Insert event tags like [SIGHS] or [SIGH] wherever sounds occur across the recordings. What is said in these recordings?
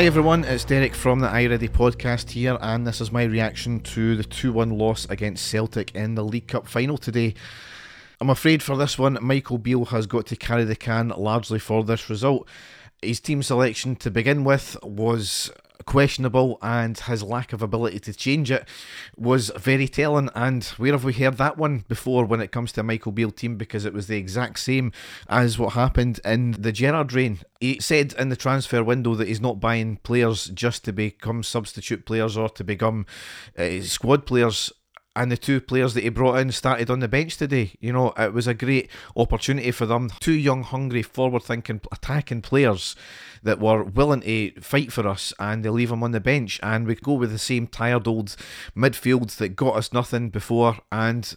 Hi everyone, it's Derek from the iReady podcast here, and this is my reaction to the 2 1 loss against Celtic in the League Cup final today. I'm afraid for this one, Michael Beale has got to carry the can largely for this result. His team selection to begin with was questionable and his lack of ability to change it was very telling. And where have we heard that one before when it comes to a Michael Beale team? Because it was the exact same as what happened in the Gerrard reign. He said in the transfer window that he's not buying players just to become substitute players or to become uh, squad players and the two players that he brought in started on the bench today. You know, it was a great opportunity for them. Two young, hungry, forward thinking, attacking players that were willing to fight for us, and they leave them on the bench. And we go with the same tired old midfield that got us nothing before, and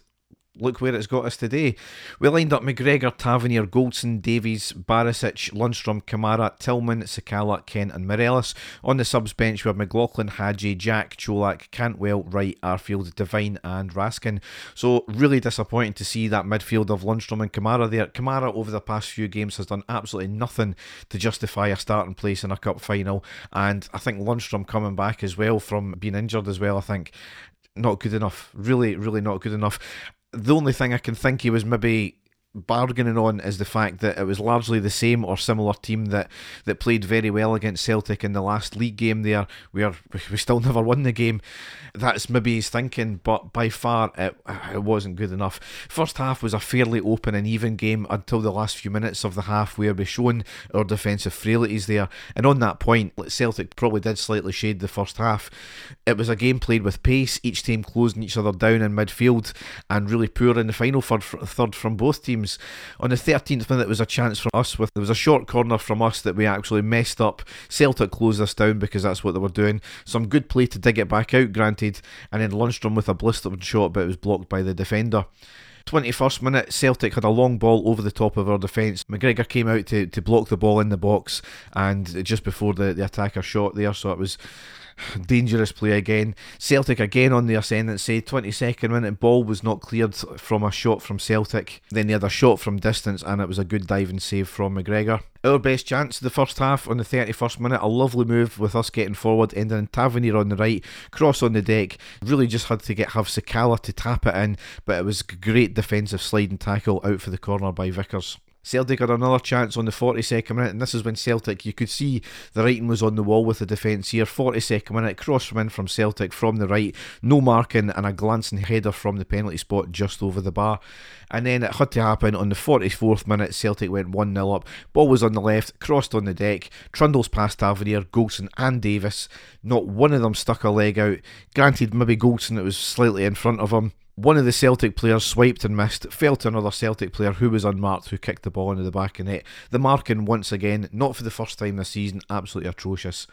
look where it's got us today. We lined up McGregor, Tavernier, Goldson, Davies, Barisic, Lundstram, Kamara, Tillman, Sakala, Kent, and Morelos. On the subs bench, we have McLaughlin, Hagi, Jack, Čolak, Cantwell, Wright, Arfield, Devine, and Raskin. So, really disappointing to see that midfield of Lundstram and Kamara there. Kamara, over the past few games, has done absolutely nothing to justify a starting place in a cup final. And I think Lundstram coming back as well from being injured as well, I think not good enough. Really, really not good enough the only thing I can think he was maybe bargaining on is the fact that it was largely the same or similar team that, that played very well against Celtic in the last league game there, where we still never won the game. That's maybe his thinking, but by far it, it wasn't good enough. First half was a fairly open and even game until the last few minutes of the half, where we shown our defensive frailties there. And on that point, Celtic probably did slightly shade the first half. It was a game played with pace, each team closing each other down in midfield, and really poor in the final third from both teams On the 13th minute, it was a chance from us. With there was a short corner from us that we actually messed up. Celtic closed us down because that's what they were doing. Some good play to dig it back out, granted, and then Lundstram with a blistering shot, but it was blocked by the defender. 21st minute, Celtic had a long ball over the top of our defence. McGregor came out to, to block the ball in the box, and just before the, the attacker shot there, so it was [SIGHS] dangerous play again. Celtic again on the ascendancy. 22nd minute, ball was not cleared from a shot from Celtic. Then they had a shot from distance, and it was a good diving save from McGregor. Our best chance the first half on the 31st minute, a lovely move with us getting forward, ending in Tavernier on the right, cross on the deck. Really just had to get have Sakala to tap it in, but it was great defensive sliding tackle out for the corner by Vickers. Celtic had another chance on the 42nd minute, and this is when Celtic, you could see the writing was on the wall with the defence here. 42nd minute, cross from in from Celtic from the right, no marking, and a glancing header from the penalty spot just over the bar. And then it had to happen on the 44th minute, Celtic went 1 0 up. Ball was on the left, crossed on the deck. Trundles past Tavernier, Goldson, and Davies. Not one of them stuck a leg out. Granted, maybe Goldson, it was slightly in front of him. One of the Celtic players swiped and missed, fell to another Celtic player who was unmarked, who kicked the ball into the back of net. The marking, once again, not for the first time this season, absolutely atrocious.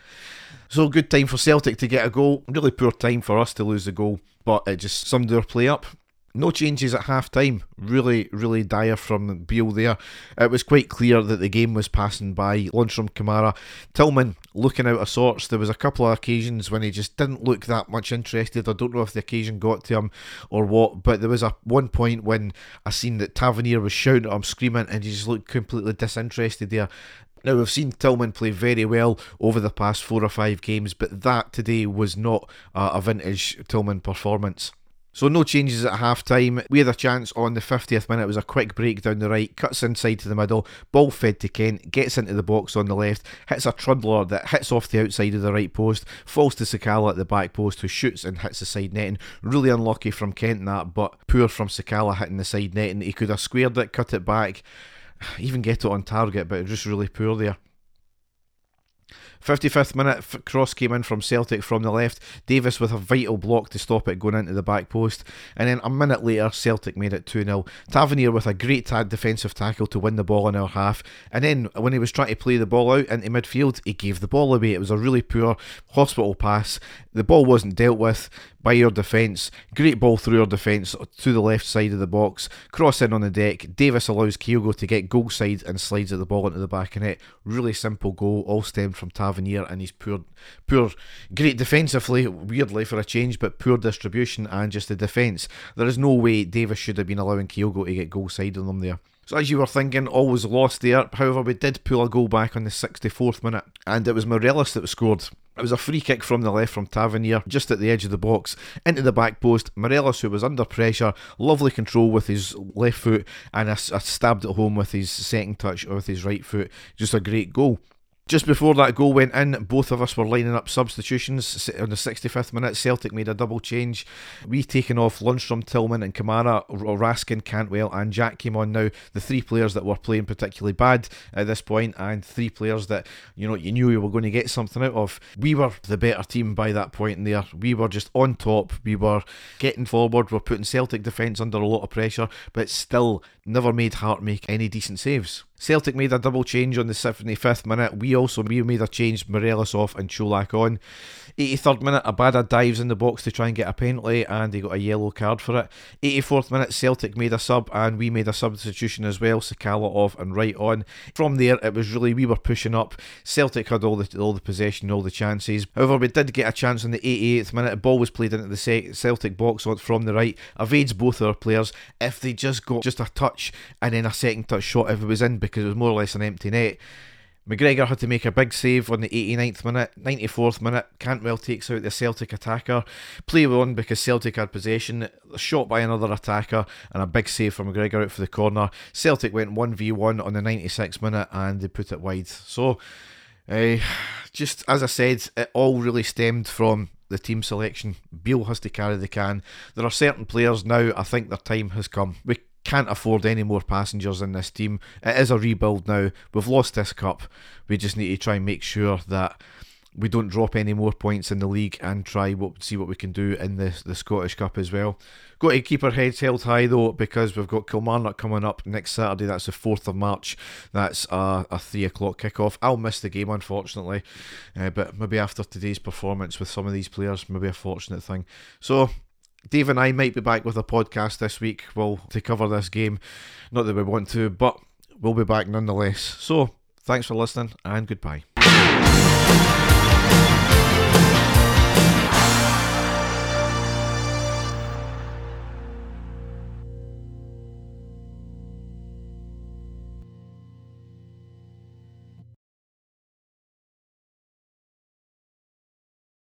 So, good time for Celtic to get a goal. Really poor time for us to lose the goal, but it just summed our play up. No changes at half time. Really, really dire from Beale there. It was quite clear that the game was passing by. Lundstram Kamara. Tillman looking out of sorts. There was a couple of occasions when he just didn't look that much interested. I don't know if the occasion got to him or what, but there was a one point when I seen that Tavernier was shouting at him, screaming, and he just looked completely disinterested there. Now, we've seen Tillman play very well over the past four or five games, but that today was not a vintage Tillman performance. So no changes at half time. We had a chance on the 50th minute. It was a quick break down the right, cuts inside to the middle, ball fed to Kent, gets into the box on the left, hits a trundler that hits off the outside of the right post, falls to Sakala at the back post, who shoots and hits the side netting. Really unlucky from Kent that, but poor from Sakala hitting the side netting. He could have squared it, cut it back, even get it on target, but just really poor there. 55th minute, cross came in from Celtic from the left. Davies with a vital block to stop it going into the back post. And then a minute later, Celtic made it 2 0. Tavernier with a great defensive tackle to win the ball in our half. And then when he was trying to play the ball out into midfield, he gave the ball away. It was a really poor hospital pass. The ball wasn't dealt with by your defence. Great ball through your defence to the left side of the box. Cross in on the deck. Davies allows Kyogo to get goal side and slides at the ball into the back of net. Really simple goal, all stemmed from Tavernier and his poor, poor, great defensively, weirdly for a change, but poor distribution and just the defence. There is no way Davies should have been allowing Kyogo to get goal side on them there. So, as you were thinking, always lost there. However, we did pull a goal back on the 64th minute, and it was Morelos that was scored. It was a free kick from the left from Tavernier, just at the edge of the box, into the back post. Morelos, who was under pressure, lovely control with his left foot, and a, a stabbed it home with his second touch with his right foot. Just a great goal. Just before that goal went in, both of us were lining up substitutions. On the 65th minute, Celtic made a double change. We taken off Lundstram, Tillman, and Kamara. Raskin, Cantwell, and Jack came on now. The three players that were playing particularly bad at this point, and three players that you know you knew you were going to get something out of. We were the better team by that point in there. We were just on top. We were getting forward. We're putting Celtic defence under a lot of pressure, but still never made Hart make any decent saves. Celtic made a double change on the 75th minute. We also we made a change, Morelos off and Čolak on. 83rd minute, Abada dives in the box to try and get a penalty, and he got a yellow card for it. 84th minute, Celtic made a sub, and we made a substitution as well. Sakala off and Wright on. From there, it was really we were pushing up. Celtic had all the all the possession, all the chances. However, we did get a chance in the 88th minute. A ball was played into the Celtic box from the right. Evades both our players. If they just got just a touch and then a second touch shot, if it was in, because it was more or less an empty net McGregor had to make a big save on the 89th minute, 94th minute. Cantwell takes out the Celtic attacker. Play on because Celtic had possession. Shot by another attacker and a big save from McGregor out for the corner. Celtic went 1v1 on the 96th minute and they put it wide. So, uh, just as I said, it all really stemmed from the team selection. Beale has to carry the can. There are certain players now, I think their time has come. We can't afford any more passengers in this team. It is a rebuild now. We've lost this cup. We just need to try and make sure that we don't drop any more points in the league and try what see what we can do in the the Scottish Cup as well. Got to keep our heads held high though because we've got Kilmarnock coming up next Saturday. That's the fourth of March. That's a, a three o'clock kickoff. I'll miss the game unfortunately, uh, but maybe after today's performance with some of these players, maybe a fortunate thing. So Dave and I might be back with a podcast this week. Well, to cover this game. Not that we want to, but we'll be back nonetheless. So, thanks for listening and goodbye.